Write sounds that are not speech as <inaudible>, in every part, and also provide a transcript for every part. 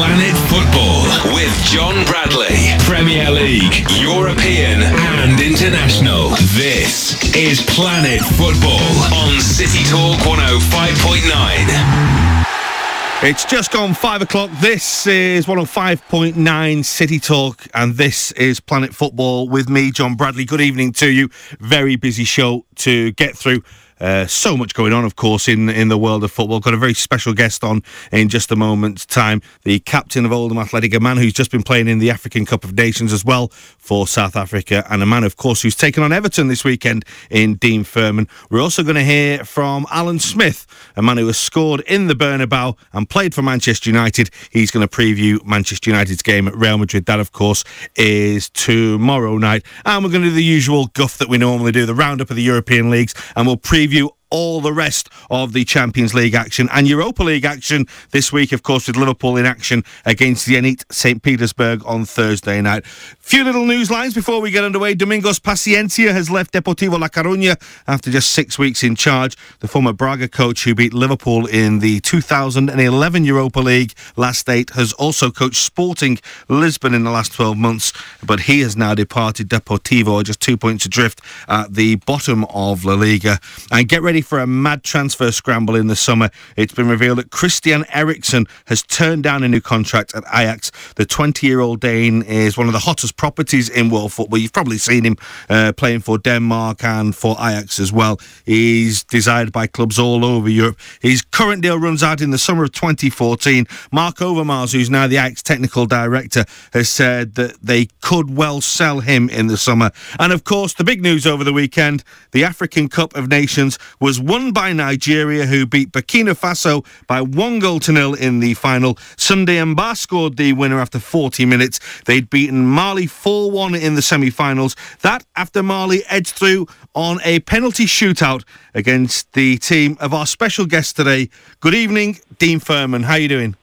Planet Football with John Bradley. Premier League, European, and International. This is Planet Football on City Talk 105.9. It's just gone five o'clock. This is 105.9 City Talk, and this is Planet Football with me, John Bradley. Good evening to you. Very busy show to get through. Uh, so much going on, of course, in in the world of football. Got a very special guest on in just a moment's time. The captain of Oldham Athletic, a man who's just been playing in the African Cup of Nations as well for South Africa, and a man, of course, who's taken on Everton this weekend in Dean Furman. We're also going to hear from Alan Smith, a man who has scored in the Bernabeu and played for Manchester United. He's going to preview Manchester United's game at Real Madrid. That, of course, is tomorrow night. And we're going to do the usual guff that we normally do, the roundup of the European leagues, and we'll preview preview all the rest of the Champions League action and Europa League action this week, of course, with Liverpool in action against Zenit St. Petersburg on Thursday night. Few little news lines before we get underway. Domingos Paciencia has left Deportivo La Coruña after just six weeks in charge. The former Braga coach who beat Liverpool in the 2011 Europa League last eight has also coached Sporting Lisbon in the last 12 months, but he has now departed Deportivo just two points adrift at the bottom of La Liga. And get ready for a mad transfer scramble in the summer. It's been revealed that Christian Eriksen has turned down a new contract at Ajax. The 20 year old Dane is one of the hottest properties in world football. You've probably seen him uh, playing for Denmark and for Ajax as well. He's desired by clubs all over Europe. His current deal runs out in the summer of 2014. Mark Overmars, who's now the Ajax technical director, has said that they could well sell him in the summer. And of course, the big news over the weekend the African Cup of Nations was won by Nigeria, who beat Burkina Faso by one goal to nil in the final. Sunday Mba scored the winner after 40 minutes. They'd beaten Mali 4 1 in the semi finals. That after Mali edged through on a penalty shootout against the team of our special guest today. Good evening, Dean Furman. How are you doing?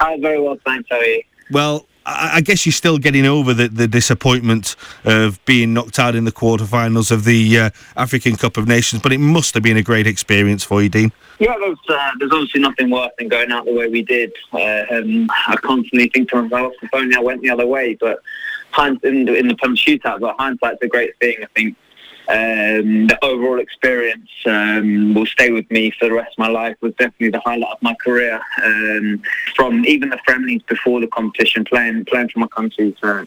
Hi, very well, thanks. How are you? Well, I guess you're still getting over the, the disappointment of being knocked out in the quarterfinals of the uh, African Cup of Nations, but it must have been a great experience for you, Dean. Yeah, there's, uh, there's obviously nothing worse than going out the way we did. Uh, um, I constantly think to myself, if only I went the other way, but in the, in the penalty shootout, but hindsight's a great thing. I think um, the overall experience um, will stay with me for the rest of my life. Was definitely the highlight of my career. Um, from even the friendlies before the competition, playing playing for my country is uh,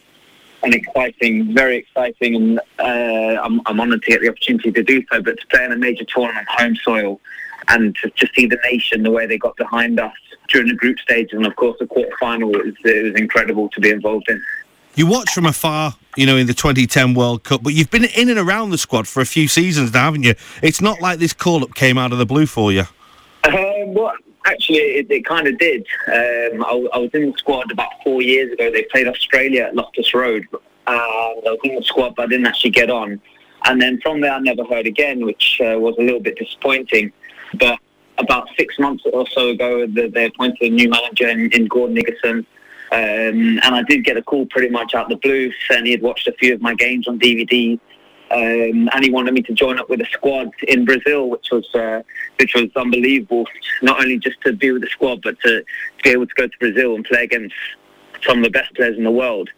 an exciting, very exciting, and uh, I'm, I'm honoured to get the opportunity to do so. But to play in a major tournament, home soil, and to, to see the nation the way they got behind us during the group stages, and of course the quarter final, it was, it was incredible to be involved in. You watch from afar, you know, in the 2010 World Cup, but you've been in and around the squad for a few seasons now, haven't you? It's not like this call up came out of the blue for you. Um, well, actually, it, it kind of did. Um, I, I, was in the squad about four years ago. They played Australia at Loftus Road. Uh, I was in the squad, but I didn't actually get on. And then from there, I never heard again, which uh, was a little bit disappointing. But about six months or so ago, they appointed a new manager in, in Gordon Nickerson. Um, and I did get a call pretty much out the blue saying he had watched a few of my games on DVD. Um, and he wanted me to join up with a squad in Brazil, which was uh, which was unbelievable. Not only just to be with the squad, but to, to, be able to go to Brazil and play against some of the best players in the world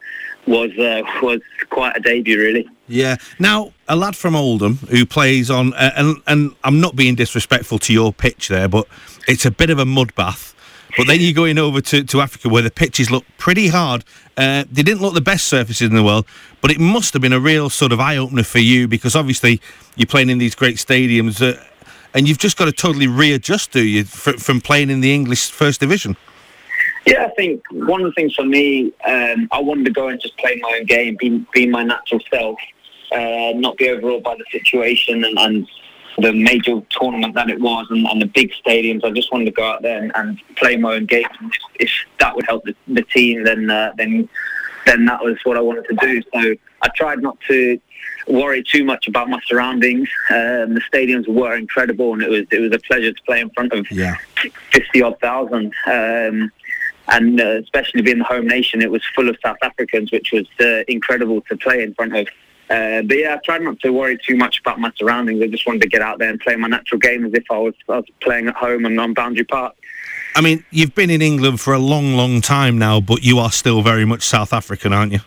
was uh, <laughs> was quite a debut, really. Yeah. Now, a lad from Oldham who plays on, uh, and and I'm not being disrespectful to your pitch there, but it's a bit of a mud bath. But then you're going over to, to Africa where the pitches look pretty hard. Uh, they didn't look the best surfaces in the world, but it must have been a real sort of eye opener for you because obviously you're playing in these great stadiums uh, and you've just got to totally readjust, do you, from playing in the English First Division? Yeah, I think one of the things for me, um, I wanted to go and just play my own game, be, be my natural self, uh, not be overawed by the situation and, and the major tournament that it was and, and, the big stadiums. I just wanted to go out there and, and play my own game. If, if, that would help the, the team, then uh, then then that was what I wanted to do. So I tried not to worry too much about my surroundings. Um, the stadiums were incredible, and it was it was a pleasure to play in front of yeah. fifty odd thousand. Um, and uh, especially being the home nation, it was full of South Africans, which was uh, incredible to play in front of. Uh, but yeah, I tried not to worry too much about my surroundings. I just wanted to get out there and play my natural game as if I was, I was playing at home and on Boundary Park. I mean, you've been in England for a long, long time now, but you are still very much South African, aren't you?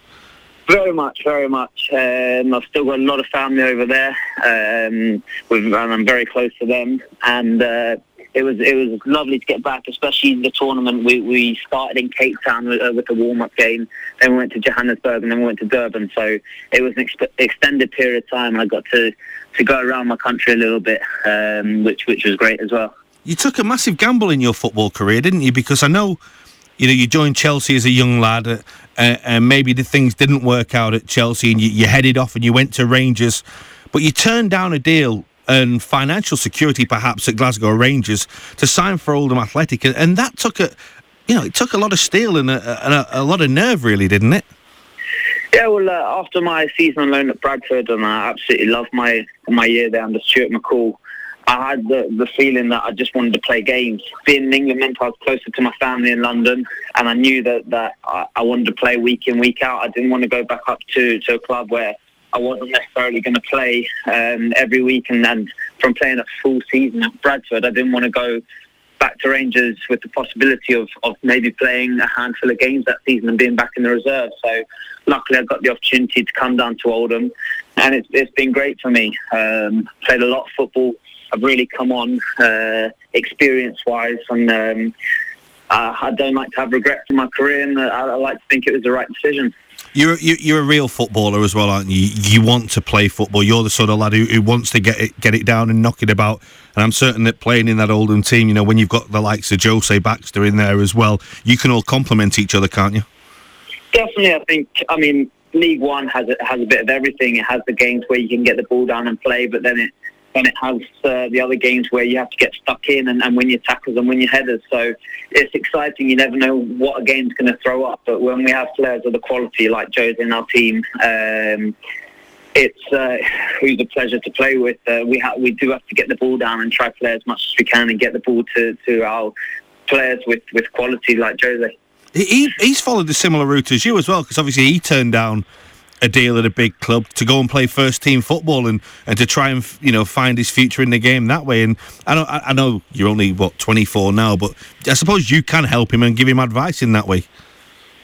Very much, very much. Um, I've still got a lot of family over there, um, with, and I'm very close to them. And uh, it was it was lovely to get back, especially in the tournament. We we started in Cape Town with, uh, with the warm up game, then we went to Johannesburg, and then we went to Durban. So it was an ex- extended period of time, I got to to go around my country a little bit, um, which which was great as well. You took a massive gamble in your football career, didn't you? Because I know, you know, you joined Chelsea as a young lad, uh, uh, and maybe the things didn't work out at Chelsea, and you, you headed off and you went to Rangers, but you turned down a deal and financial security perhaps at Glasgow Rangers to sign for Oldham Athletic, and that took a, you know, it took a lot of steel and a, and a, a lot of nerve, really, didn't it? Yeah, well, uh, after my season on loan at Bradford, and I absolutely loved my my year there under Stuart McCall. I had the, the feeling that I just wanted to play games. Being in England meant I was closer to my family in London, and I knew that, that I, I wanted to play week in, week out. I didn't want to go back up to, to a club where I wasn't necessarily going to play um, every week. And, and from playing a full season at Bradford, I didn't want to go back to Rangers with the possibility of, of maybe playing a handful of games that season and being back in the reserve. So luckily I got the opportunity to come down to Oldham and it's, it's been great for me. Um, played a lot of football I've really come on uh, experience-wise, and um, I, I, don't like to have regrets in my career, and I, I like to think it was the right decision. You're you're a real footballer as well, aren't you? You want to play football. You're the sort of lad who, who wants to get it get it down and knock it about. And I'm certain that playing in that Oldham team, you know, when you've got the likes of Jose Baxter in there as well, you can all complement each other, can't you? Definitely, I think. I mean, League One has a, has a bit of everything. It has the games where you can get the ball down and play, but then it and it has uh, the other games where you have to get stuck in and, and win your tackles and win your headers. So it's exciting. You never know what a game's going to throw up. But when we have players of the quality like Joe's in our team, um, it's uh, who's a pleasure to play with. Uh, we ha- we do have to get the ball down and try to play as much as we can and get the ball to, to our players with, with quality like Jose. He, he's followed a similar route as you as well because obviously he turned down a deal at a big club to go and play first team football and, and to try and you know find his future in the game that way. And I know I know you're only what 24 now, but I suppose you can help him and give him advice in that way.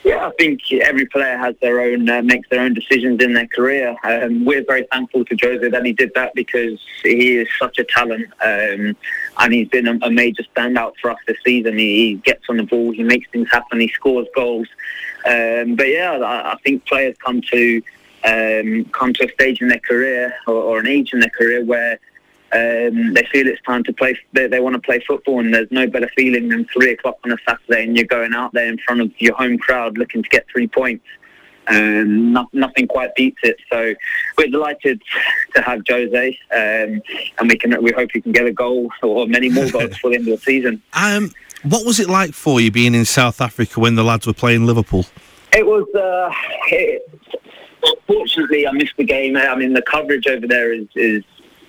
Yeah, I think every player has their own uh, makes their own decisions in their career. Um, we're very thankful to Jose that he did that because he is such a talent, um, and he's been a, a, major standout for us this season. He, he, gets on the ball, he makes things happen, he scores goals. Um, but yeah, I, I, think players come to um, come to a stage in their career or, or an age in their career where um, they feel it's time to play. They, they, want to play football, and there's no better feeling than three o'clock on a Saturday, and you're going out there in front of your home crowd looking to get three points. Um, no, nothing quite beats it. So we're delighted to have Jose, um, and we can we hope he can get a goal or many more <laughs> goals for the end of the season. Um, what was it like for you being in South Africa when the lads were playing Liverpool? It was. Uh, it, fortunately, I missed the game. I mean, the coverage over there is, is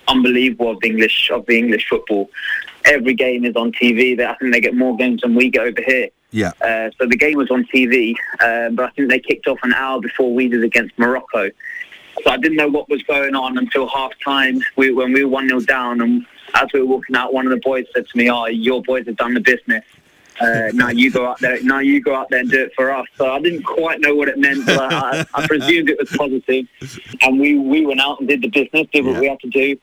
unbelievable of the English of the English football. Every game is on TV. I think they get more games than we get over here. Yeah. Uh, so the game was on TV, uh, but I think they kicked off an hour before we did against Morocco. So I didn't know what was going on until half time we, when we were 1 0 down. And as we were walking out, one of the boys said to me, Oh, your boys have done the business. Uh, <laughs> now you go out there. Now you go out there and do it for us. So I didn't quite know what it meant, but I, I <laughs> presumed it was positive. And we, we went out and did the business, did what yeah. we had to do.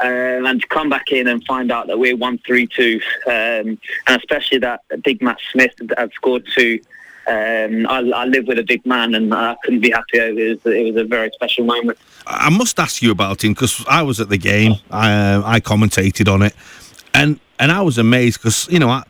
Um, and to come back in and find out that we're one three two, um, and especially that big Matt Smith had scored two. Um, I, I, live with a big man, and I couldn't be happier. It was, it was a very special moment. I must ask you about him because I was at the game. I, uh, I commentated on it, and and I was amazed because you know, I,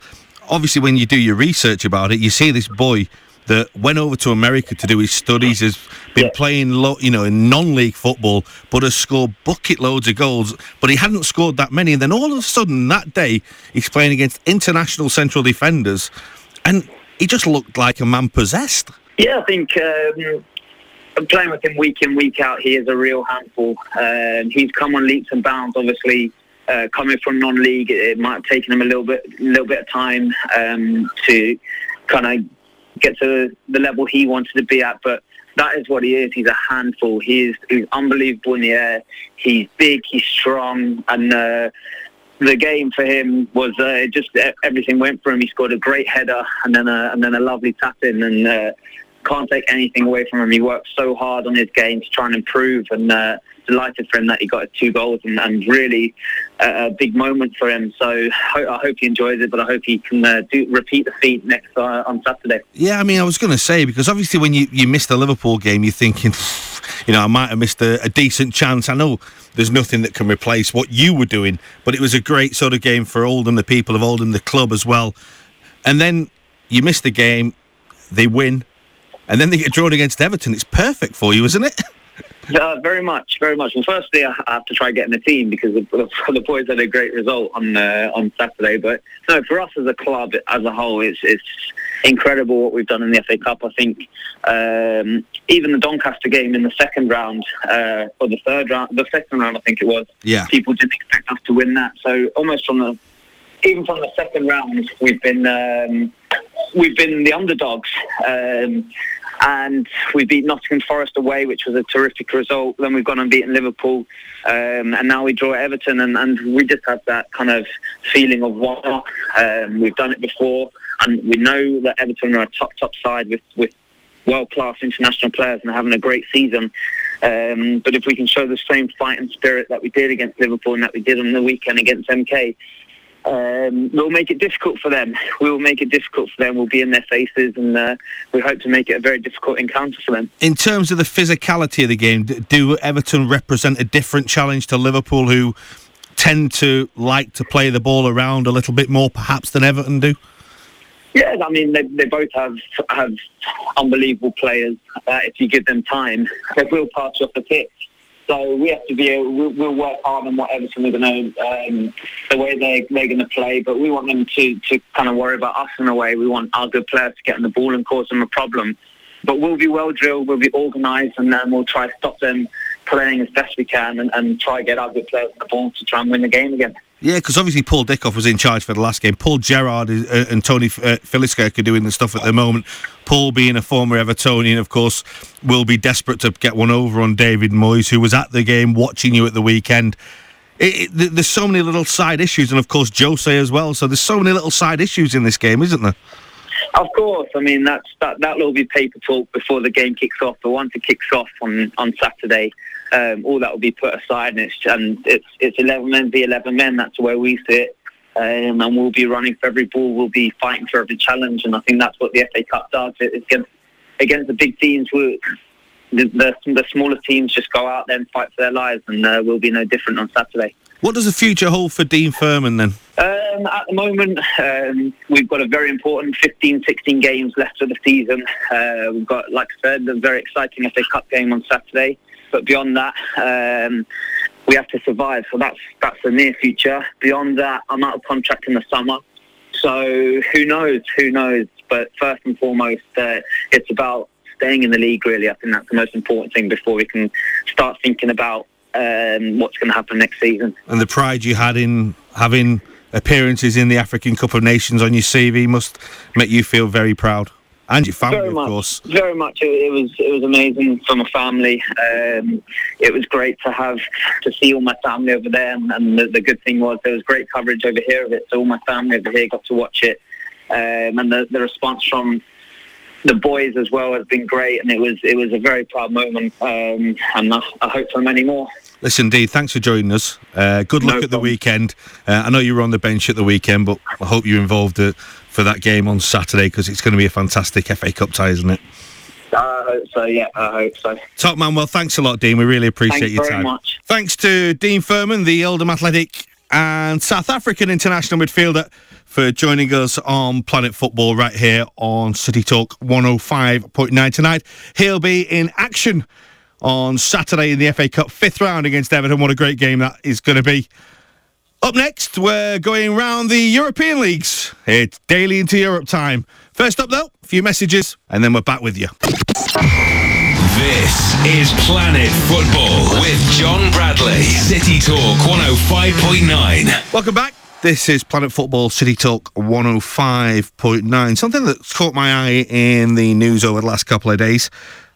obviously when you do your research about it, you see this boy that went over to America to do his studies, has been yeah. playing, lo- you know, in non-league football, but has scored bucket loads of goals, but he hadn't scored that many. And then all of a sudden that day, he's playing against international central defenders, and he just looked like a man possessed. Yeah, I think. Um playing with him week in, week out, he is a real handful. Um, he's come on leaps and bounds. Obviously, uh, coming from non-league, it might have taken him a little bit, little bit of time um, to kind of get to the level he wanted to be at. But that is what he is. He's a handful. He is he's unbelievable in the air. He's big. He's strong, and uh, the game for him was uh, just everything went for him. He scored a great header and then a, and then a lovely tap in and uh, can't take anything away from him. He worked so hard on his game to try and improve and uh, delighted for him that he got two goals and, and really uh, a big moment for him. So ho- I hope he enjoys it, but I hope he can uh, do repeat the feat next uh, on Saturday. Yeah, I mean, I was going to say because obviously when you you miss the Liverpool game, you're thinking, <laughs> you know, I might have missed a, a decent chance. I know there's nothing that can replace what you were doing, but it was a great sort of game for Oldham, the people of Oldham, the club as well. And then you miss the game, they win, and then they get drawn against Everton. It's perfect for you, isn't it? <laughs> Uh, very much, very much. Well, firstly, I have to try getting the team because the, the boys had a great result on uh, on Saturday. But no, for us as a club as a whole, it's it's incredible what we've done in the FA Cup. I think um, even the Doncaster game in the second round uh, or the third round, the second round, I think it was. Yeah. People didn't expect us to win that. So almost from the even from the second round, we've been um, we've been the underdogs. Um, and we beat Nottingham Forest away, which was a terrific result. Then we've gone and beaten Liverpool, um, and now we draw Everton, and, and, we just have that kind of feeling of wow. Um, we've done it before, and we know that Everton are a top top side with with world class international players and having a great season. Um, but if we can show the same fight and spirit that we did against Liverpool and that we did on the weekend against MK, um, we'll make it difficult for them. We'll make it difficult for them. We'll be in their faces, and uh, we hope to make it a very difficult encounter for them. In terms of the physicality of the game, do Everton represent a different challenge to Liverpool, who tend to like to play the ball around a little bit more, perhaps, than Everton do? Yeah, I mean they, they both have have unbelievable players. Uh, if you give them time, they will pass you off the pitch. So we have to be. We'll, we'll work hard on what Everton are going to, um, the way they they're going to play. But we want them to to kind of worry about us in a way. We want our good players to get on the ball and cause them a problem. But we'll be well drilled. We'll be organised, and then we'll try to stop them playing as best we can and, and try to get our good players on the ball to try and win the game again. Yeah, because obviously Paul Dickov was in charge for the last game. Paul Gerrard is, uh, and Tony uh, are doing the stuff at the moment. Paul, being a former Evertonian, of course, will be desperate to get one over on David Moyes, who was at the game watching you at the weekend. It, it, there's so many little side issues, and of course Jose as well. So there's so many little side issues in this game, isn't there? Of course, I mean that's that that'll be paper talk before the game kicks off. But once it kicks off on on Saturday, um, all that will be put aside, and it's and it's it's eleven men v eleven men. That's where we sit, um, and we'll be running for every ball. We'll be fighting for every challenge, and I think that's what the FA Cup does. It's against against the big teams. we the, the, the smaller teams just go out there and fight for their lives, and uh, we'll be no different on Saturday. What does the future hold for Dean Furman then? Um, at the moment, um, we've got a very important 15, 16 games left of the season. Uh, we've got, like I said, a very exciting FA Cup game on Saturday. But beyond that, um, we have to survive. So that's that's the near future. Beyond that, I'm out of contract in the summer. So who knows? Who knows? But first and foremost, uh, it's about staying in the league. Really, I think that's the most important thing before we can start thinking about um, what's going to happen next season. And the pride you had in having appearances in the African Cup of Nations on your CV must make you feel very proud and your family, very of much, course. Very much. It, it, was it was amazing for my family. Um, it was great to have to see all my family over there, and, and the, the, good thing was there was great coverage over here of it. So all my family over here got to watch it, um, and the, the response from the boys as well has been great, and it was it was a very proud moment, um, and I, I hope for many more. Listen, Dee, thanks for joining us. Uh, good luck no at the weekend. Uh, I know you were on the bench at the weekend, but I hope you're involved uh, for that game on Saturday because it's going to be a fantastic FA Cup tie, isn't it? I hope so, yeah, I hope so. Top man, well, thanks a lot, Dean. We really appreciate thanks your time. Thanks very much. Thanks to Dean Furman, the Oldham Athletic and South African international midfielder, for joining us on Planet Football right here on City Talk 105.9 tonight. He'll be in action on Saturday in the FA Cup fifth round against Everton. What a great game that is going to be. Up next, we're going round the European leagues. It's daily into Europe time. First up, though, a few messages, and then we're back with you. This is Planet Football with John Bradley, City Talk 105.9. Welcome back. This is Planet Football City Talk 105.9. Something that's caught my eye in the news over the last couple of days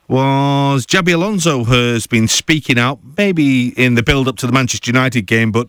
was Xabi Alonso has been speaking out, maybe in the build up to the Manchester United game, but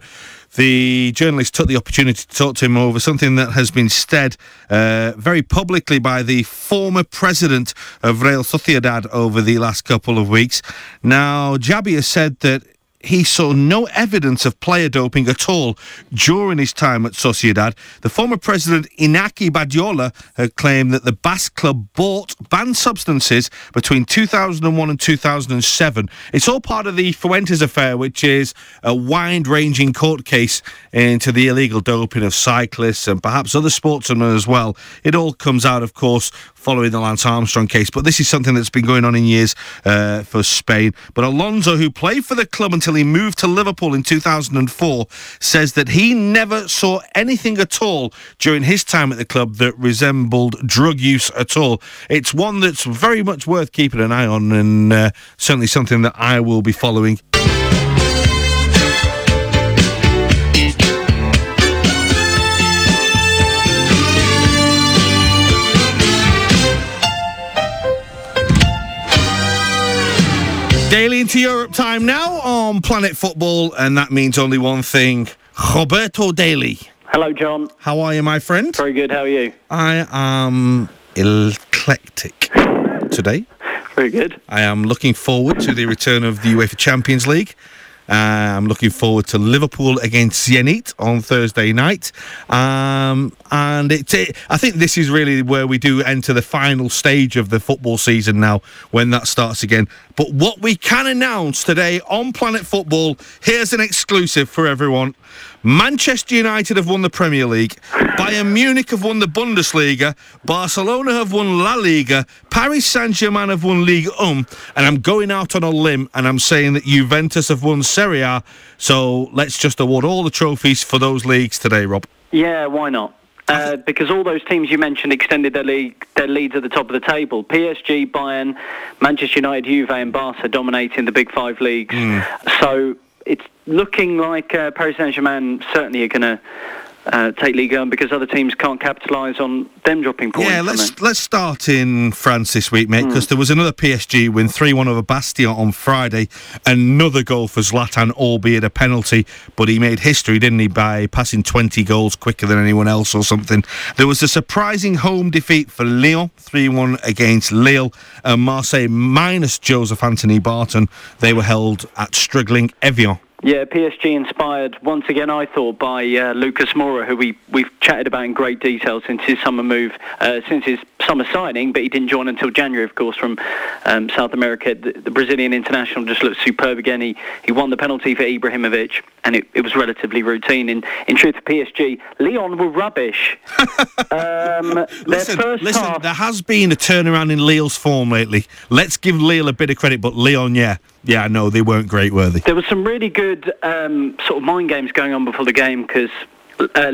the journalist took the opportunity to talk to him over something that has been said uh, very publicly by the former president of Real Sociedad over the last couple of weeks. Now, Xabi has said that he saw no evidence of player doping at all during his time at Sociedad. The former president Iñaki Badiola had claimed that the Basque club bought banned substances between 2001 and 2007. It's all part of the Fuentes affair, which is a wide-ranging court case into the illegal doping of cyclists and perhaps other sportsmen as well. It all comes out, of course, following the Lance Armstrong case, but this is something that's been going on in years uh, for Spain. But Alonso, who played for the club until he moved to Liverpool in 2004, says that he never saw anything at all during his time at the club that resembled drug use at all. It's one that's very much worth keeping an eye on and uh, certainly something that I will be following. Daily into Europe time now on Planet Football, and that means only one thing Roberto Daly. Hello, John. How are you, my friend? Very good. How are you? I am eclectic today. <laughs> Very good. I am looking forward to the return of the UEFA Champions League. Uh, I'm looking forward to Liverpool against Zenit on Thursday night. Um, and it, it, I think this is really where we do enter the final stage of the football season now when that starts again. But what we can announce today on Planet Football, here's an exclusive for everyone. Manchester United have won the Premier League. Bayern Munich have won the Bundesliga. Barcelona have won La Liga. Paris Saint Germain have won League Um. And I'm going out on a limb and I'm saying that Juventus have won Serie A. So let's just award all the trophies for those leagues today, Rob. Yeah, why not? Uh, because all those teams you mentioned extended their league, their leads at the top of the table. PSG, Bayern, Manchester United, Juve, and Barca dominating the big five leagues. Mm. So it's looking like uh, Paris Saint-Germain certainly are going to uh, take Ligue 1 because other teams can't capitalise on them dropping points. Yeah, let's let's start in France this week, mate, because mm. there was another PSG win 3 1 over Bastia on Friday. Another goal for Zlatan, albeit a penalty, but he made history, didn't he, by passing 20 goals quicker than anyone else or something. There was a surprising home defeat for Lyon 3 1 against Lille, and Marseille minus Joseph Anthony Barton. They were held at struggling Evian yeah, PSG inspired once again, I thought, by uh, Lucas Moura, who we, we've chatted about in great detail since his summer move, uh, since his summer signing, but he didn't join until January, of course, from um, South America. The, the, Brazilian international just looked superb again. He, he won the penalty for Ibrahimovic, and it, it was relatively routine. In, in truth, PSG, Lyon were rubbish. <laughs> um, listen, listen half... there has been a turnaround in Lille's form lately. Let's give Lille a bit of credit, but Lyon, yeah. Yeah, no, they weren't great, were they? There was some really good um, sort of mind games going on before the game because uh,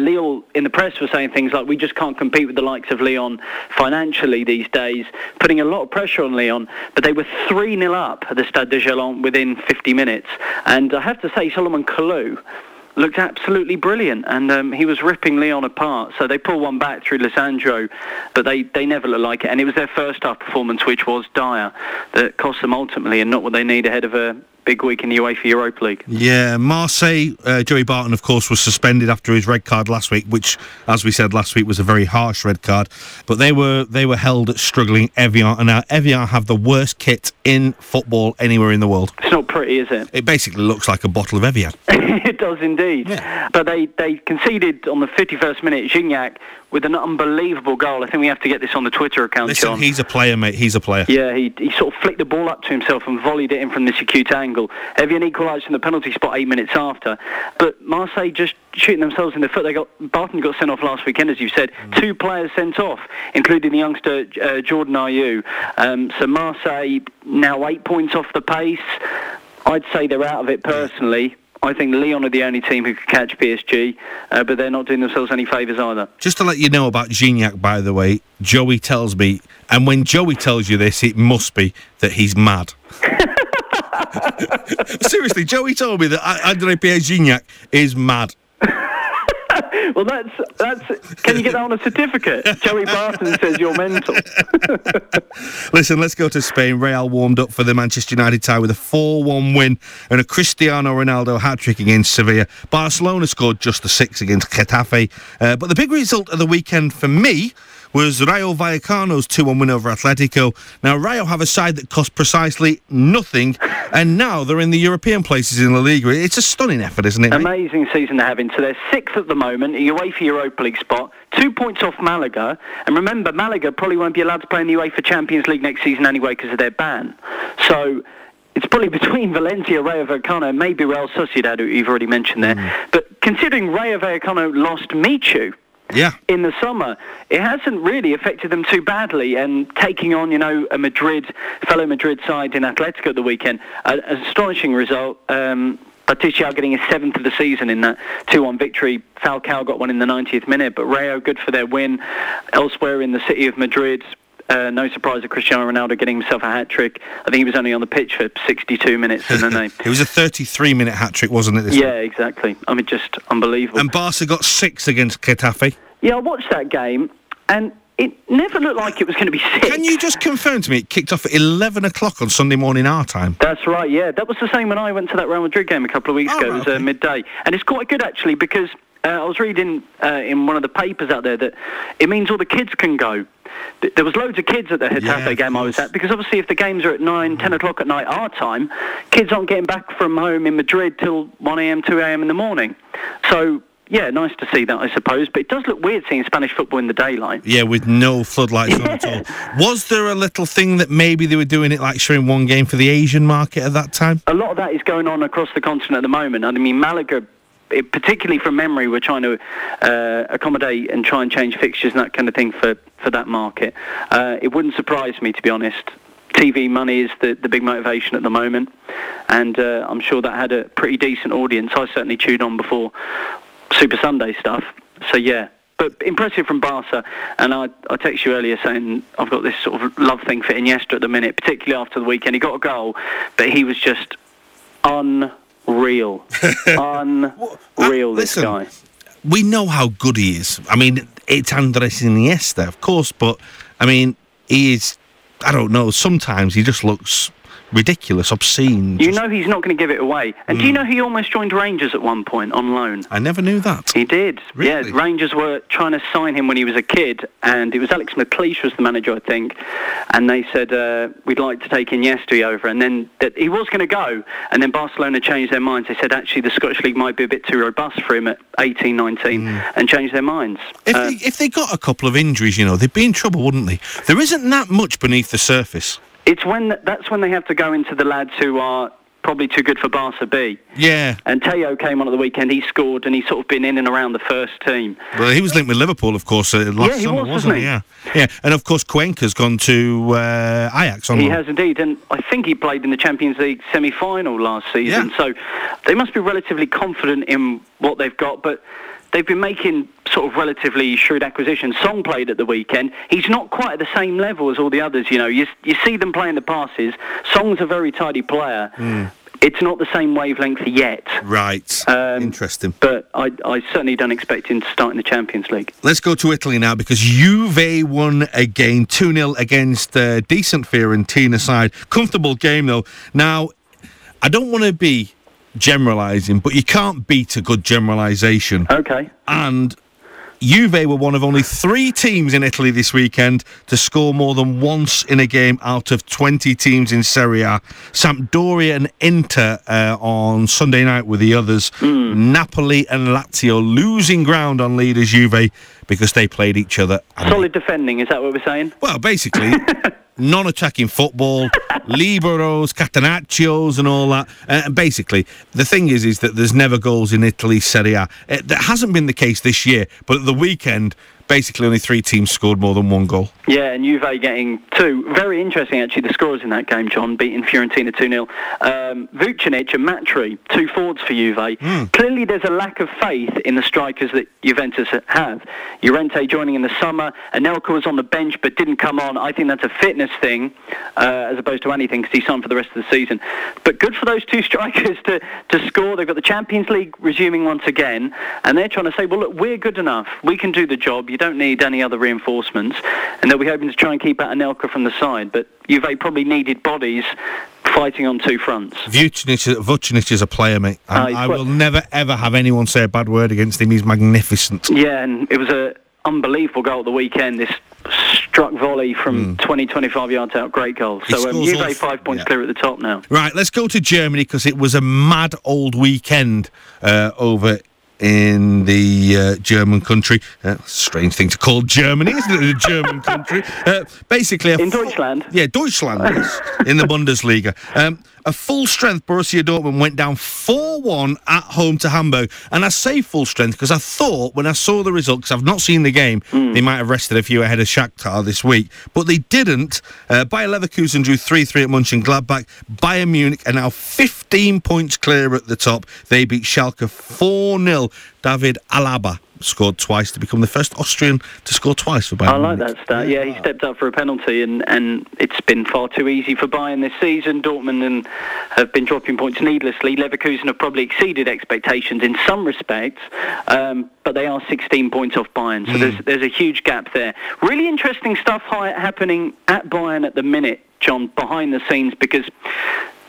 in the press were saying things like, we just can't compete with the likes of Lyon financially these days, putting a lot of pressure on Lyon. But they were 3 0 up at the Stade de Gerland within 50 minutes. And I have to say, Solomon Kalou looked absolutely brilliant, and um, he was ripping Lyon apart. So they pull one back through Lisandro, but they, they never looked like it. And it was their first half performance, which was dire, that cost them ultimately, and not what they need ahead of a big week in the UEFA Europa League. Yeah, Marseille, uh, Joey Barton, of course, was suspended after his red card last week, which, as we said last week, was a very harsh red card. But they were they were held at struggling Evian, and now Evian have the worst kit in football anywhere in the world. It's not pretty, is it? It basically looks like a bottle of Evian. <laughs> it does indeed. Yeah. But they, they conceded on the 51st minute. Gignac with an unbelievable goal. I think we have to get this on the Twitter account, Listen, John. he's a player, mate. He's a player. Yeah, he, he sort of flicked the ball up to himself and volleyed it in from this acute angle. Evian equalised from the penalty spot eight minutes after. But Marseille just shooting themselves in the foot. They got Barton got sent off last weekend, as you said. Mm. Two players sent off, including the youngster uh, Jordan Ayew. Um, so Marseille now eight points off the pace. I'd say they're out of it personally. I think Lyon are the only team who could catch PSG, uh, but they're not doing themselves any favours either. Just to let you know about Gignac, by the way, Joey tells me, and when Joey tells you this, it must be that he's mad. <laughs> <laughs> Seriously, Joey told me that Andre Pierre Gignac is mad. <laughs> well, that's that's. Can you get that on a certificate? Joey Barton says you're mental. <laughs> Listen, let's go to Spain. Real warmed up for the Manchester United tie with a 4-1 win and a Cristiano Ronaldo hat trick against Sevilla. Barcelona scored just the six against Getafe, uh, but the big result of the weekend for me was Rayo Vallecano's 2 1 win over Atletico. Now, Rayo have a side that cost precisely nothing, and now they're in the European places in La Liga. It's a stunning effort, isn't it? mate? Amazing season they're having. So they're sixth at the moment, a UEFA Europa League spot, two points off Malaga. And remember, Malaga probably won't be allowed to play in the UEFA Champions League next season anyway because of their ban. So it's probably <laughs> between Valencia, Rayo Vallecano, and maybe Real Sociedad, who you've already mentioned there. Mm. But considering Rayo Vallecano lost Michu, Yeah. in the summer, it hasn't really affected them too badly. And taking on, you know, a Madrid, fellow Madrid side in Atletico at the weekend, an astonishing result. Um, Patricia getting his seventh of the season in that 2-1 victory. Falcao got one in the 90th minute, but Rayo good for their win. Elsewhere in the city of Madrid, uh, no surprise that Cristiano Ronaldo getting himself a hat trick. I think he was only on the pitch for 62 minutes, and then they. <laughs> It was a 33 minute hat trick, wasn't it? This Yeah, exactly. I mean, just unbelievable. And Barca got six against Getafe. Yeah, I watched that game, and it never looked like it was going to be <laughs> six. Can you just confirm to me it kicked off at 11 o'clock on Sunday morning our time? That's right. Yeah, that was the same when I went to that Real Madrid game a couple of weeks Oh, ago. right, it was uh, okay. midday, and it's quite good actually because uh, I was reading uh, in one of the papers out there that it means all the kids can go. There was loads of kids at the Getafe Yeah, game I was at because obviously if the games are at 9, 10 o'clock at night our time, kids aren't getting back from home in Madrid till 1 a.m., 2 a.m. in the morning. So yeah, nice to see that I suppose. But it does look weird seeing Spanish football in the daylight. Yeah, with no floodlights on at all. <laughs> Was there a little thing that maybe they were doing it like showing one game for the Asian market at that time? a lot of that is going on across the continent at the moment. I mean, Malaga, it, particularly from memory, we're trying to uh, accommodate and try and change fixtures and that kind of thing for, for that market. Uh, it wouldn't surprise me, to be honest. TV money is the, the big motivation at the moment, and uh, I'm sure that had a pretty decent audience. I certainly tuned on before Super Sunday stuff. So yeah, but impressive from Barca. And I, I texted you earlier saying I've got this sort of love thing for Iniesta at the minute, particularly after the weekend. He got a goal, but he was just unreal, <laughs> unreal. this listen, guy. We know how good he is. I mean, it's Andres Iniesta, of course, but I mean, he is. I don't know. Sometimes he just looks ridiculous, obscene. You just- know he's not going to give it away. And Hmm. do you know he almost joined Rangers at one point on loan? I never knew that. He did. Really? Yeah, Rangers were trying to sign him when he was a kid, and it was Alex McLeish was the manager, I think. And they said uh, we'd like to take Iniesta over, and then that he was going to go, and then Barcelona changed their minds. They said actually the Scottish League might be a bit too robust for him at 18, 19, and changed their minds. If, Uh, they, if they got a couple of injuries, you know, they'd be in trouble, wouldn't they? There isn't that much beneath the surface. It's when that's when they have to go into the lads who are probably too good for Barca B. Yeah. And Tello came on at the weekend. He scored, and he's sort of been in and around the first team. Well, he was linked with Liverpool, of course, uh, last Yeah, he summer, was, wasn't he? he? Yeah. Yeah. And of course, Cuenca's gone to uh, Ajax on He has indeed, and I think he played in the Champions League semi-final last season. Yeah. So they must be relatively confident in what they've got, but they've been making sort of relatively shrewd acquisitions. Song played at the weekend. He's not quite at the same level as all the others. You know, you you see them playing the passes. Song's a very tidy player. Hmm. It's not the same wavelength yet. Right. Um, Interesting. But I, I certainly don't expect him to start in the Champions League. Let's go to Italy now because Juve won again 2 0 against uh, decent Fiorentina side. Comfortable game though. Now, I don't want to be generalising, but you can't beat a good generalisation. Okay. And Juve were one of only three teams in Italy this weekend to score more than once in a game out of 20 teams in Serie A. Sampdoria and Inter uh, on Sunday night were the others. Napoli and Lazio losing ground on leaders Juve because they played each other. Solid defending, is that what we're saying? well, basically, <laughs> non-attacking football, <laughs> liberos, catenaccios, and all that. Uh, and basically, the thing is, is that there's never goals in Italy Serie A. Uh, that hasn't been the case this year, but at the weekend, basically only three teams scored more than one goal. Yeah, and Juve getting two. Very interesting, actually, the scores in that game, John, beating Fiorentina 2 0. Um, Vucinic and Matri, two forwards for Juve. Mm. Clearly, there's a lack of faith in the strikers that Juventus have. Llorente joining in the summer, Anelka was on the bench but didn't come on. I think that's a fitness thing uh, as opposed to anything because he's signed for the rest of the season. But good for those two <laughs> strikers to, to score. They've got the Champions League resuming once again, and they're trying to say, well, look, we're good enough. We can do the job. You don't need any other reinforcements. And they'll be hoping to try and keep out Anelka from the side. But Juve probably needed bodies fighting on two fronts. Vucinic, Vucinic is a player, mate. I, uh, I will never, ever have anyone say a bad word against him. He's magnificent. Yeah, and it was a unbelievable goal at the weekend. This struck volley from mm. 20, 25 yards out. Great goal. So um, Juve five points yeah. clear at the top now. Right, let's go to Germany because it was a mad old weekend uh, over in the uh, German country. Uh, strange thing to call Germany, isn't it? The German country. Uh, basically, in Deutschland. Yeah, Deutschland in the Bundesliga. Um, a full strength Borussia Dortmund went down 4 1 at home to Hamburg. And I say full strength because I thought when I saw the result, because I've not seen the game, mm. they might have rested a few ahead of Shakhtar this week. But they didn't. Uh, Bayer Leverkusen drew 3 3 at Munchen Gladbach. Bayern Munich are now 15 points clear at the top. They beat Schalke 4 0. David Alaba scored twice to become the first Austrian to score twice for Bayern. I like that stat. Yeah, he stepped up for a penalty, and, and it's been far too easy for Bayern this season. Dortmund and have been dropping points needlessly. Leverkusen have probably exceeded expectations in some respects, um, but they are 16 points off Bayern, so mm. there's there's a huge gap there. Really interesting stuff happening at Bayern at the minute, John, behind the scenes, because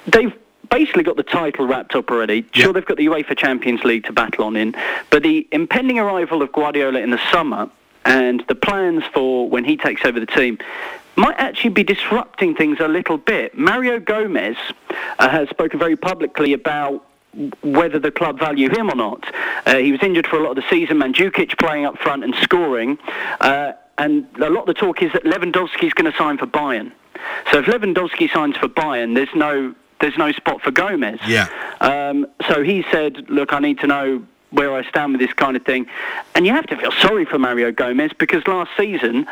they've basically got the title wrapped up already. Sure, they've got the UEFA Champions League to battle on in, but the impending arrival of Guardiola in the summer and the plans for when he takes over the team might actually be disrupting things a little bit. Mario Gomez uh, has spoken very publicly about whether the club value him or not. Uh, he was injured for a lot of the season. Mandzukic playing up front and scoring. Uh, and a lot of the talk is that Lewandowski is going to sign for Bayern. So if Lewandowski signs for Bayern, there's no there's no spot for Gomez. Yeah. Um, so he said, look, I need to know where I stand with this kind of thing. And you have to feel sorry for Mario Gomez because last season,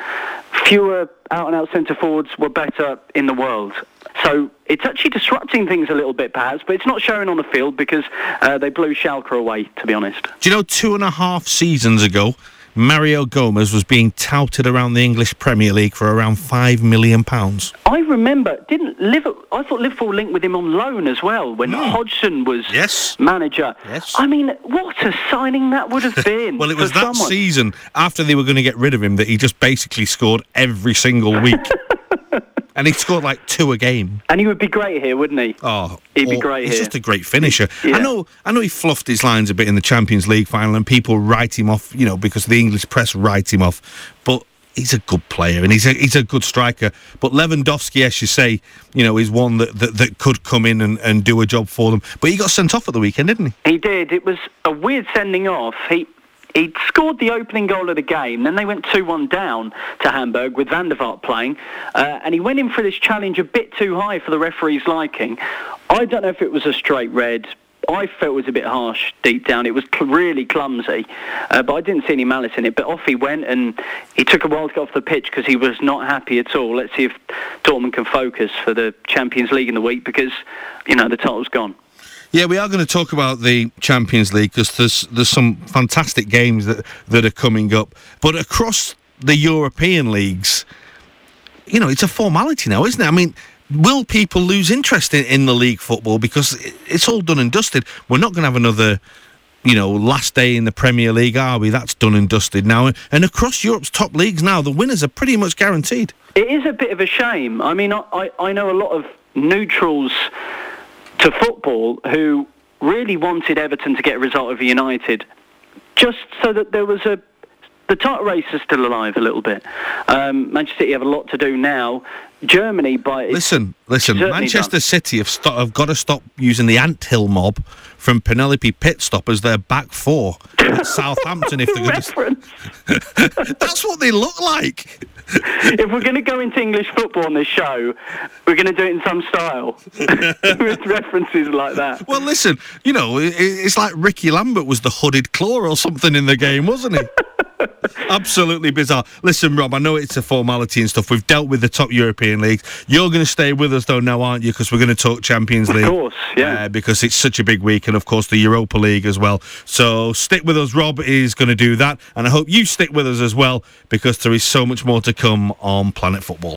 fewer out and out centre forwards were better in the world. So it's actually disrupting things a little bit, perhaps, but it's not showing on the field because uh, they blew Schalke away, to be honest. Do you know, two and a half seasons ago, Mario Gomez was being touted around the English Premier League for around five million pounds. I remember, didn't Liverpool? I thought Liverpool linked with him on loan as well when mm. Hodgson was yes. manager. Yes. I mean, what a signing that would have been. <laughs> well, it was that someone. season after they were going to get rid of him that he just basically scored every single week. <laughs> and he scored like two a game. And he would be great here, wouldn't he? Oh, he'd be oh, great he's here. just a great finisher. Yeah. I know, I know, he fluffed his lines a bit in the Champions League final, and people write him off, you know, because the English press write him off. But he's a good player and he's a he's a good striker. But Lewandowski, as you say, you know, is one that, that, that could come in and, and do a job for them. But he got sent off at the weekend, didn't he? He did. It was a weird sending off. He he scored the opening goal of the game. Then they went 2-1 down to Hamburg with Van der Vaart playing. Uh, and he went in for this challenge a bit too high for the referee's liking. I don't know if it was a straight red. I felt it was a bit harsh deep down. It was cl- really clumsy, uh, but I didn't see any malice in it. But off he went, and he took a while to get off the pitch because he was not happy at all. Let's see if Dortmund can focus for the Champions League in the week because, you know, the title's gone. Yeah, we are going to talk about the Champions League because there's there's some fantastic games that that are coming up. But across the European leagues, you know, it's a formality now, isn't it? I mean, will people lose interest in, in the league football because it's all done and dusted? We're not going to have another you know, last day in the Premier League, are we? That's done and dusted now. And across Europe's top leagues now, the winners are pretty much guaranteed. It is a bit of a shame. I mean, I, I know a lot of neutrals to football who really wanted Everton to get a result over United, just so that there was a the title race is still alive a little bit. Um, Manchester City have a lot to do now. Germany, by listen, listen. Manchester done. City have, st- have got to stop using the anthill mob from Penelope Pitstop as their back four at <laughs> Southampton. if they're going to, that's what they look like. if we're going to go into English football on this show, we're going to do it in some style <laughs> with references like that. Well, listen, you know, it's like Ricky Lambert was the hooded claw or something in the game, wasn't he? <laughs> Absolutely bizarre. Listen, Rob, I know it's a formality and stuff. We've dealt with the top European leagues. You're going to stay with us, though, now, aren't you? Because we're going to talk Champions League. Of course, yeah. Uh, because it's such a big week, and of course, the Europa League as well. So stick with us. Rob is going to do that. And I hope you stick with us as well, because there is so much more to come on Planet Football.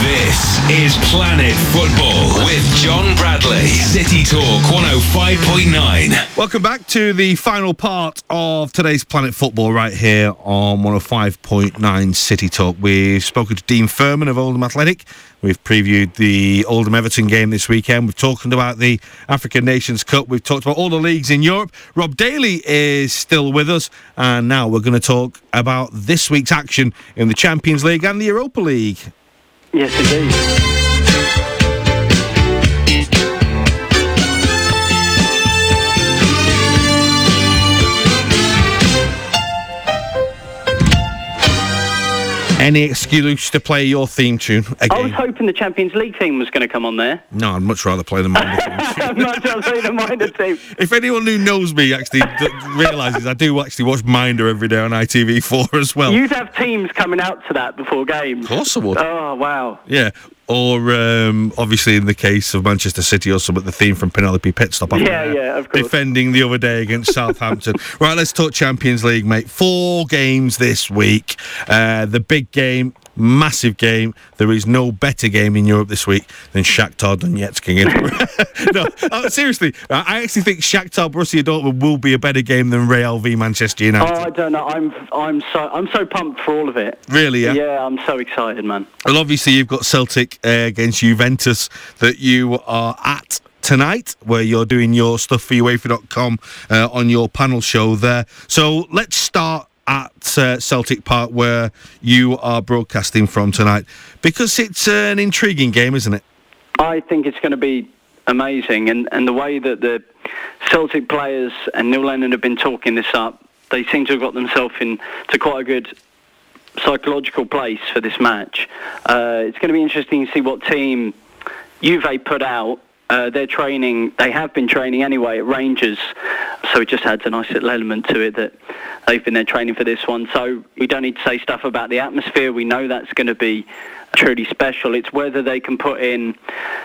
This is Planet Football with John Bradley. City Talk 105.9. Welcome back to the final part of today's Planet Football right here on 105.9 City Talk. We've spoken to Dean Furman of Oldham Athletic. We've previewed the Oldham Everton game this weekend. We've talked about the African Nations Cup. We've talked about all the leagues in Europe. Rob Daly is still with us. And now we're going to talk about this week's action in the Champions League and the Europa League. Yes, indeed. Any excuse to play your theme tune again? I was hoping the Champions League team was going to come on there. No, I'd much rather play the Minder theme tune. Much I'll say the minor <laughs> team. If anyone who knows me actually d- realises I do actually watch Minder every day on ITV4 as well. You'd have teams coming out to that before games. of course I would. Oh, wow. Yeah. Or um, obviously in the case of Manchester City or something, the theme from Penelope Pitstop. Yeah, yeah, of course. Defending the other day against Southampton. <laughs> right, let's talk Champions League, mate. Four games this week. Uh, the big game, massive game. There is no better game in Europe this week than Shakhtar Donetsk against. <laughs> <laughs> no, uh, seriously, I actually think Shakhtar Borussia Dortmund will be a better game than Real v Manchester United. Oh, United. I don't know. I'm I'm so I'm so pumped for all of it. really, yeah. Yeah, I'm so excited, man. Well, obviously, you've got Celtic uh, against Juventus that you are at tonight, where you're doing your stuff for UEFA.com uh, on your panel show there. So let's start at uh, Celtic Park, where you are broadcasting from tonight, because it's an intriguing game, isn't it? I think it's going to be amazing, and and the way that the Celtic players and Neil Lennon have been talking this up, they seem to have got themselves into quite a good psychological place for this match. Uh, it's going to be interesting to see what team Juve put out. Uh, they're training, they have been training anyway at Rangers, so it just adds a nice little element to it that they've been there training for this one. So we don't need to say stuff about the atmosphere. We know that's going to be truly special. It's whether they can put in.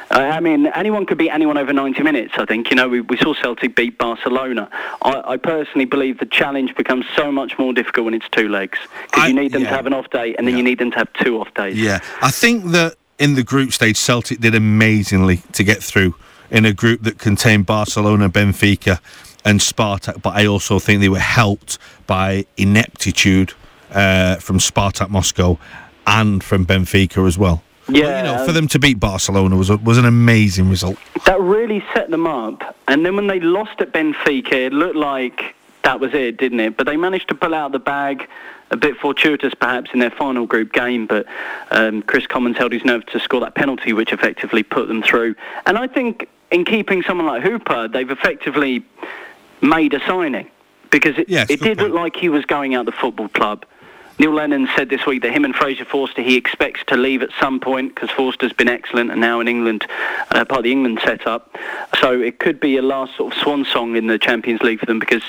Uh, I mean, anyone could beat anyone over 90 minutes. I think you know we, we saw Celtic beat Barcelona. I, I personally believe the challenge becomes so much more difficult when it's two legs because you need them yeah. to have an off day and then Yeah. you need them to have two off days. Yeah, I think that in the group stage, Celtic did amazingly to get through in a group that contained Barcelona, Benfica, and Spartak. But I also think they were helped by ineptitude uh, from Spartak Moscow and from Benfica as well. But, Yeah, you know, for them to beat Barcelona was a, was an amazing result. That really set them up. And then when they lost at Benfica, it looked like that was it, didn't it? But they managed to pull out the bag, a bit fortuitous perhaps in their final group game. But um, Kris Commons held his nerve to score that penalty, which effectively put them through. And I think in keeping someone like Hooper, they've effectively made a signing because it, Yes, it did look like he was going out the football club. Neil Lennon said this week that him and Fraser Forster, he expects to leave at some point because Forster's been excellent and now in England, uh, part of the England setup. So it could be a last sort of swan song in the Champions League for them because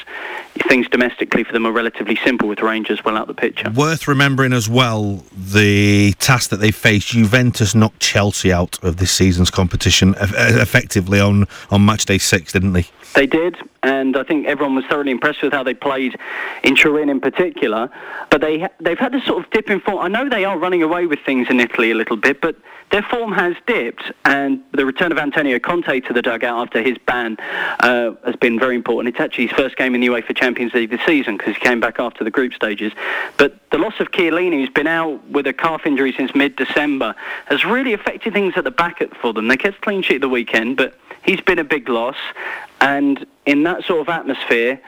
things domestically for them are relatively simple with Rangers well out the picture. Worth remembering as well the task that they faced. Juventus knocked Chelsea out of this season's competition effectively on, on match day six, didn't they? They did, and I think everyone was thoroughly impressed with how they played in Turin in particular. But they they've had this sort of dip in form. I know they are running away with things in Italy a little bit, but their form has dipped, and the return of Antonio Conte to the dugout after his ban uh, has been very important. It's actually his first game in the UEFA Champions League this season because he came back after the group stages. But the loss of Chiellini, who's been out with a calf injury since mid-December, has really affected things at the back for them. They kept clean sheet the weekend, but he's been a big loss. And in that sort of atmosphere,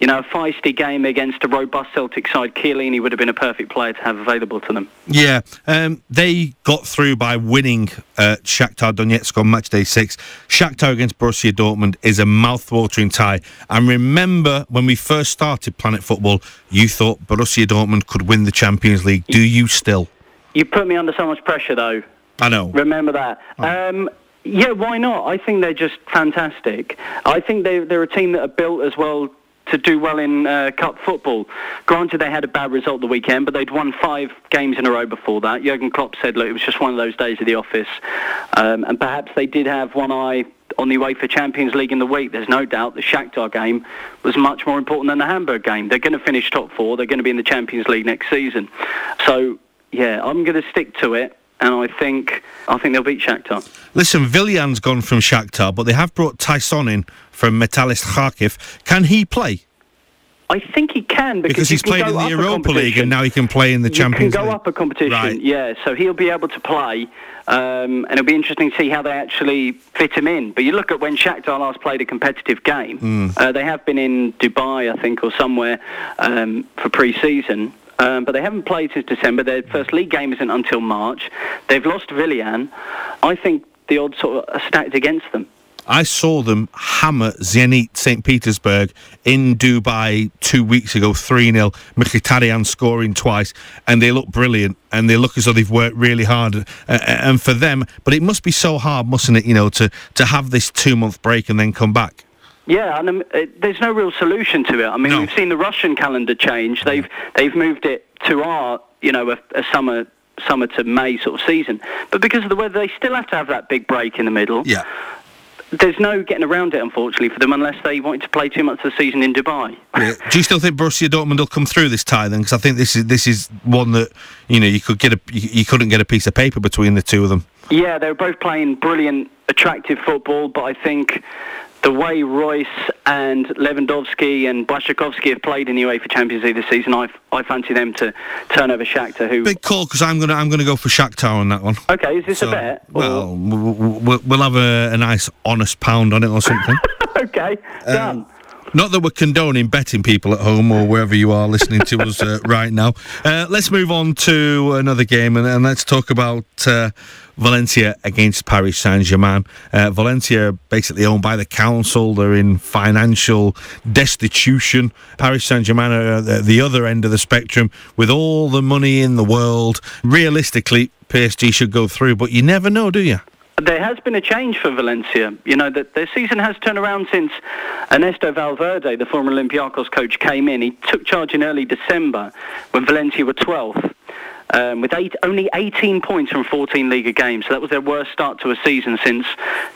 you know, a feisty game against a robust Celtic side, Chiellini would have been a perfect player to have available to them. Yeah, um, they got through by winning uh, Shakhtar Donetsk on match day six. Shakhtar against Borussia Dortmund is a mouth-watering tie. And remember, when we first started Planet Football, you thought Borussia Dortmund could win the Champions League. Do you still? You put me under so much pressure, though. I know. Remember that. Um, yeah, why not? I think they're just fantastic. I think they, they're a team that are built as well to do well in uh, cup football. Granted, they had a bad result the weekend, but they'd won five games in a row before that. Jurgen Klopp said, "Look, it was just one of those days of the office," um, and perhaps they did have one eye on the way for Champions League in the week. There's no doubt the Shakhtar game was much more important than the Hamburg game. They're going to finish top four. They're going to be in the Champions League next season. So, yeah, I'm going to stick to it and I think I think they'll beat Shakhtar. Listen, Willian's gone from Shakhtar, but they have brought Taison in from Metalist Kharkiv. Can he play? I think he can because, because he's played in the Europa League and now he can play in the Champions League you can go League. up a competition, Right. yeah. So he'll be able to play, um, and it'll be interesting to see how they actually fit him in. But you look at when Shakhtar last played a competitive game, Hmm. uh, they have been in Dubai, I think, or somewhere um, for pre-season. Um, but they haven't played since December. Their first league game isn't until March. They've lost Willian. I think the odds sort of are stacked against them. I saw them hammer Zenit St. Petersburg in Dubai two weeks ago, 3 0. Mkhitaryan scoring twice, and they look brilliant and they look as though they've worked really hard. Uh, and for them, but it must be so hard, mustn't it, you know, to, to have this two month break and then come back? Yeah, and um, uh, there's no real solution to it. I mean, No. we've seen the Russian calendar change. They've they've moved it to our, you know, a, a summer summer to May sort of season. But because of the weather, they still have to have that big break in the middle. Yeah. There's no getting around it, unfortunately, for them unless they wanted to play two months of the season in Dubai. Do you still think Borussia Dortmund will come through this tie then? Because I think this is this is one that you know you could get a you, you couldn't get a piece of paper between the two of them. Yeah, they were both playing brilliant, attractive football, but I think the way Reus and Lewandowski and Błaszczykowski have played in the UEFA Champions League this season, I, I fancy them to turn over Shakhtar, who... Big call because I'm gonna I'm gonna go for Shakhtar on that one. Okay, is this So, a bet? or- Well, we'll, we'll have a, a nice honest pound on it or something. <laughs> okay, um, done. Not that we're condoning betting people at home or wherever you are listening to us uh, <laughs> right now. Uh, let's move on to another game and, and let's talk about uh, Valencia against Paris Saint Germain. Uh, Valencia basically owned by the council. They're in financial destitution. Paris Saint Germain are at the- the other end of the spectrum with all the money in the world. Realistically, PSG should go through, but you never know, do you? There has been a change for Valencia. You know, that their season has turned around since Ernesto Valverde, the former Olympiacos coach, came in. He took charge in early December when Valencia were 12th. Um, with eight, only 18 points from 14 Liga games. So that was their worst start to a season since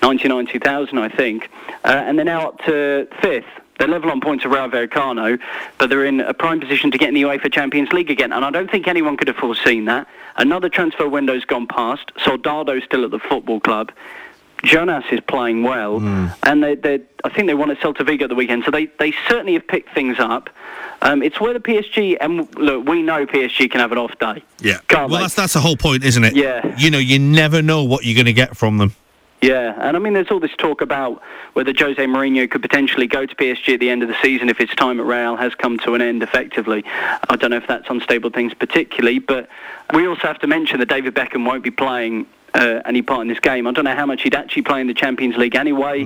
1999-2000, I think. Uh, and they're now up to fifth. They're level on points of Rayo Vallecano, but they're in a prime position to get in the UEFA Champions League again. And I don't think anyone could have foreseen that. Another transfer window's gone past. Soldado's still at the football club. Jonas is playing well, and they, they, I think they won at Celta Vigo at the weekend. So they, they certainly have picked things up. Um, it's where the PSG, and look, we know PSG can have an off day. Yeah. Can't well, they? that's that's the whole point, isn't it? Yeah. You know, you never know what you're going to get from them. Yeah, and I mean, there's all this talk about whether Jose Mourinho could potentially go to PSG at the end of the season if his time at Real has come to an end effectively. I don't know if that's unstable things particularly, but we also have to mention that David Beckham won't be playing uh, any part in this game. I don't know how much he'd actually play in the Champions League anyway.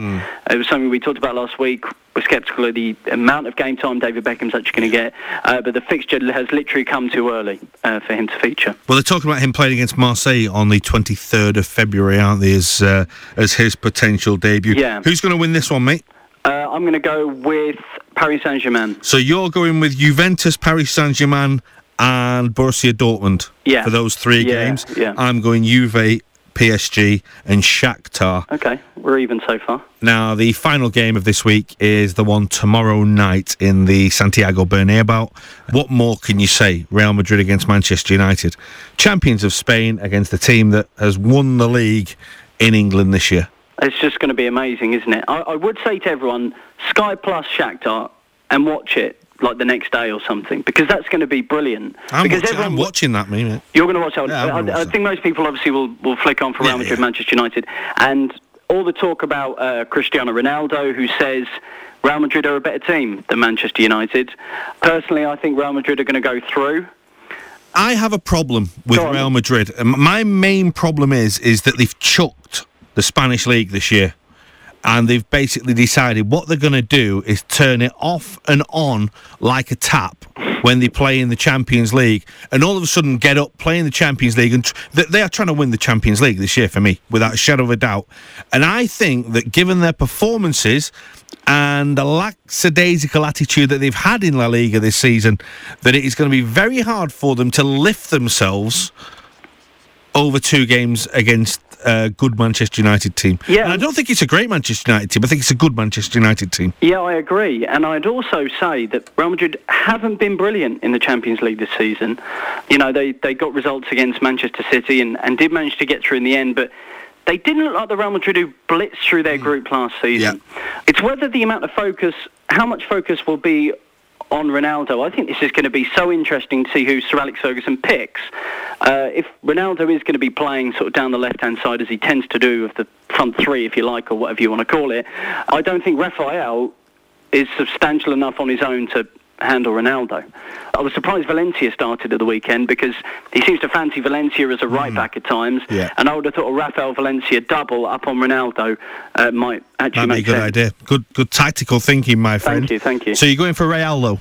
It was something we talked about last week. We're sceptical of the amount of game time David Beckham's actually going to get, uh, but the fixture has literally come too early uh, for him to feature. Well, they're talking about him playing against Marseille on the 23rd of February, aren't they, as, uh, as his potential debut? Yeah. Who's going to win this one, mate? Uh, I'm going to go with Paris Saint-Germain. So you're going with Juventus, Paris Saint-Germain and Borussia Dortmund Yeah. for those three Yeah, games. yeah. I'm going Juve, PSG and Shakhtar. Okay, we're even so far. Now, the final game of this week is the one tomorrow night in the Santiago Bernabeu. What more can you say? Real Madrid against Manchester United. Champions of Spain against the team that has won the league in England this year. It's just going to be amazing, isn't it? I, I would say to everyone, Sky Plus Shakhtar, and watch it like the next day or something, because that's going to be brilliant. I'm, because watching, I'm watching that, mate. You're going to watch that. Yeah, I, I that. think most people obviously will, will flick on for Yeah, Real Madrid, yeah. Manchester United, and all the talk about uh, Cristiano Ronaldo, who says Real Madrid are a better team than Manchester United. Personally, I think Real Madrid are going to go through. I have a problem with Real Madrid. My main problem is is that they've chucked the Spanish league this year. And they've basically decided what they're going to do is turn it off and on like a tap when they play in the Champions League, and all of a sudden get up, play in the Champions League, and tr- they are trying to win the Champions League this year for me, without a shadow of a doubt. And I think that given their performances and the lackadaisical attitude that they've had in La Liga this season, that it is going to be very hard for them to lift themselves over two games against a good Manchester United team. Yeah. And I don't think it's a great Manchester United team. I think it's a good Manchester United team. Yeah, I agree. And I'd also say that Real Madrid haven't been brilliant in the Champions League this season. You know, they, they got results against Manchester City and, and did manage to get through in the end, but they didn't look like the Real Madrid who blitzed through their hmm. group last season. Yeah. It's whether the amount of focus, how much focus will be on Ronaldo. I think this is going to be so interesting to see who Sir Alex Ferguson picks. Uh, if Ronaldo is going to be playing sort of down the left-hand side as he tends to do with the front three, if you like, or whatever you want to call it, I don't think Rafael is substantial enough on his own to handle Ronaldo. I was surprised Valencia started at the weekend because he seems to fancy Valencia as a right back at times, Yeah. and I would have thought a Rafael Valencia double up on Ronaldo uh, might actually That'd be a good sense. idea. Good, good tactical thinking, my friend. Thank you, thank you. So you're going for Real, though?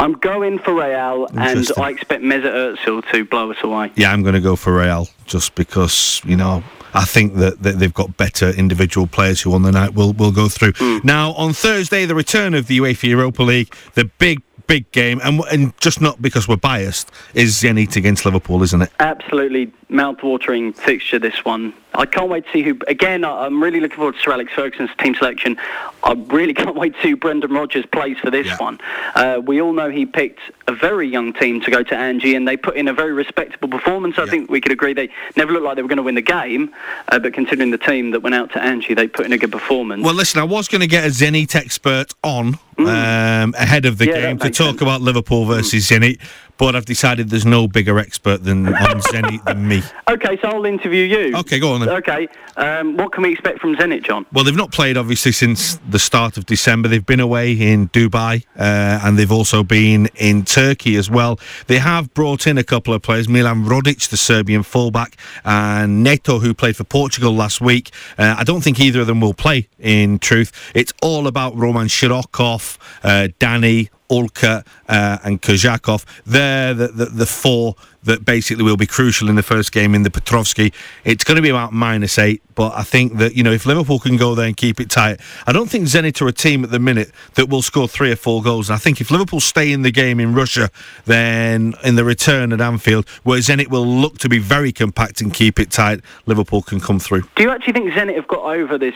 I'm going for Real, and I expect Mesut Ozil to blow us away. Yeah, I'm going to go for Real just because you know I think that, that they've got better individual players who on the night will will go through. Now on Thursday, the return of the UEFA Europa League, the big big game, and and just not because we're biased, is Zenit against Liverpool, isn't it? Absolutely mouth-watering fixture, this one. I can't wait to see who. Again, I'm really looking forward to Sir Alex Ferguson's team selection. I really <laughs> can't wait to see who Brendan Rodgers plays for this Yeah. one. Uh, we all know he picked a very young team to go to Anzhi, and they put in a very respectable performance. I Yeah. think we could agree they never looked like they were going to win the game, uh, but considering the team that went out to Anzhi, they put in a good performance. Well, listen, I was going to get a Zenit expert on um, ahead of the Mm. Yeah, game to talk sense. Mm. about Liverpool versus Zenit, but I've decided there's no bigger expert than on Zenit than me. okay, so I'll interview you. Okay, go on then. Okay, um, what can we expect from Zenit, John? Well, they've not played obviously since the start of December. They've been away in Dubai uh, and they've also been in Turkey as well. They have brought in a couple of players Milan Rodic, the Serbian fullback, and Neto, who played for Portugal last week. Uh, I don't think either of them will play, in truth. It's all about Roman Shirokov, uh, Danny, Ulka, uh, and Kerzhakov. They're the, the, the four that basically will be crucial in the first game in the Petrovsky. It's going to be about minus eight, but I think that, you know, if Liverpool can go there and keep it tight, I don't think Zenit are a team at the minute that will score three or four goals. And I think if Liverpool stay in the game in Russia, then in the return at Anfield, where Zenit will look to be very compact and keep it tight, Liverpool can come through. Do you actually think Zenit have got over this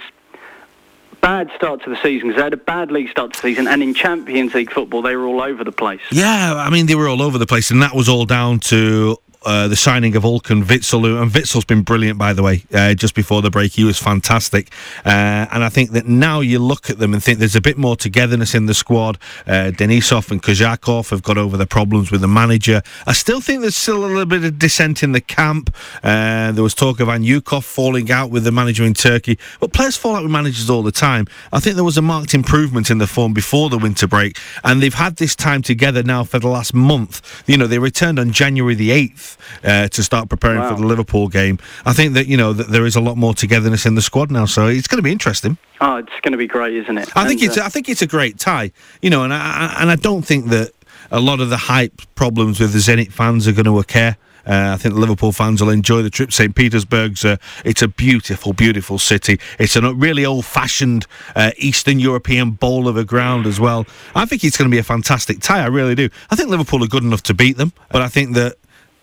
bad start to the season? Because they had a bad league start to the season, and in Champions League football, they were all over the place. Yeah, I mean, they were all over the place, and that was all down to uh, the signing of Hulk and Witsel, and Witsel's been brilliant, by the way. Uh, just before the break, he was fantastic, uh, and I think that now you look at them and think there's a bit more togetherness in the squad. Uh, Denisov and Kerzhakov have got over the problems with the manager. I still think there's still a little bit of dissent in the camp. Uh, there was talk of Anyukov falling out with the manager in Turkey, but players fall out with managers all the time. I think there was a marked improvement in the form before the winter break, and they've had this time together now for the last month. You know, they returned on January the 8th uh, to start preparing Wow. for the Liverpool game. I think that, you know, that there is a lot more togetherness in the squad now, so it's going to be interesting. Oh, it's going to be great, isn't it? I think it's uh, I think it's a great tie, you know, and I, I- and I don't think that a lot of the hype problems with the Zenit fans are going to occur. Uh, I think the Liverpool fans will enjoy the trip. St. Petersburg's a, it's a beautiful, beautiful city. It's a really old-fashioned uh, Eastern European bowl of a ground as well. I think it's going to be a fantastic tie. I really do. I think Liverpool are good enough to beat them, but I think that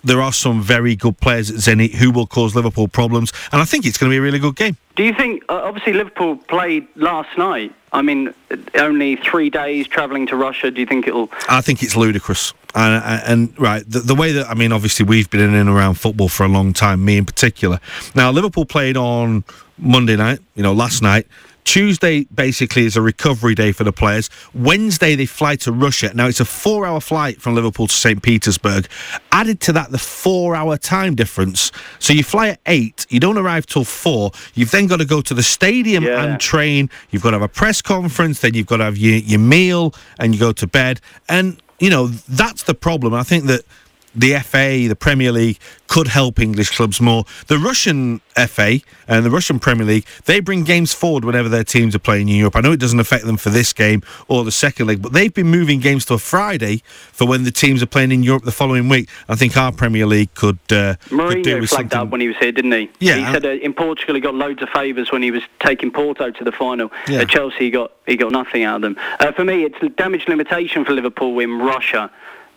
there are some very good players at Zenit who will cause Liverpool problems, and I think it's going to be a really good game. do you think? Uh, obviously, Liverpool played last night. I mean, only three days travelling to Russia. Do you think it'll? I think it's ludicrous. And, and, and right, the, the way that I mean, obviously, we've been in and around football for a long time. Me in particular. Now, Liverpool played on Monday night. You know, last night. Tuesday basically is a recovery day for the players. Wednesday they fly to Russia. Now it's a four-hour flight from Liverpool to St. Petersburg. Added to that the four-hour time difference. So you fly at eight. You don't arrive till four. You've then got to go to the stadium Yeah. and train. You've got to have a press conference. Then you've got to have your, your meal and you go to bed. And you know that's the problem. I think that the FA, the Premier League, could help English clubs more. The Russian FA and the Russian Premier League, they bring games forward whenever their teams are playing in Europe. I know it doesn't affect them for this game or the second leg, but they've been moving games to a Friday for when the teams are playing in Europe the following week. I think our Premier League could, uh, Mourinho could do with flagged something. up when he was here, didn't he? Yeah, He said uh, in Portugal he got loads of favours when he was taking Porto to the final. Yeah. At Chelsea he got he got nothing out of them. Uh, for me, it's damage limitation for Liverpool in Russia.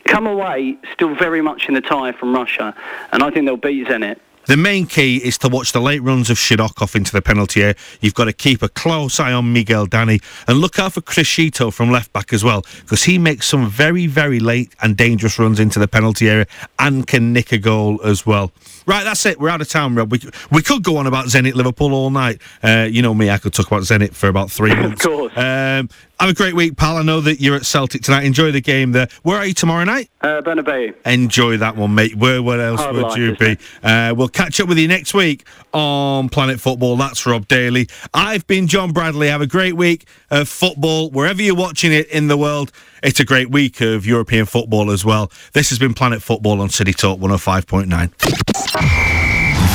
Come away still very much in the tie from Russia, and I think they'll beat Zenit. The main key is to watch the late runs of Shirokov into the penalty area. You've got to keep a close eye on Miguel Dani and look out for Criscito from left back as well because he makes some very, very late and dangerous runs into the penalty area and can nick a goal as well. Right, that's it. We're out of town, Rob. We, we could go on about Zenit Liverpool all night. Uh, you know me, I could talk about Zenit for about three <laughs> months. course. Um, have a great week, pal. I know that you're at Celtic tonight. Enjoy the game there. Where are you tomorrow night? Uh, Bernabeu. Enjoy that one, mate. Where, where else Hard would life, you be? Uh, we'll catch up with you next week on Planet Football. That's Rob Daly. I've been John Bradley. Have a great week of football. Wherever you're watching it in the world, it's a great week of European football as well. This has been Planet Football on City Talk 105.9.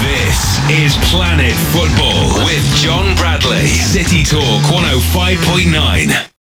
This is Planet Football with John Bradley. City Talk 105.9.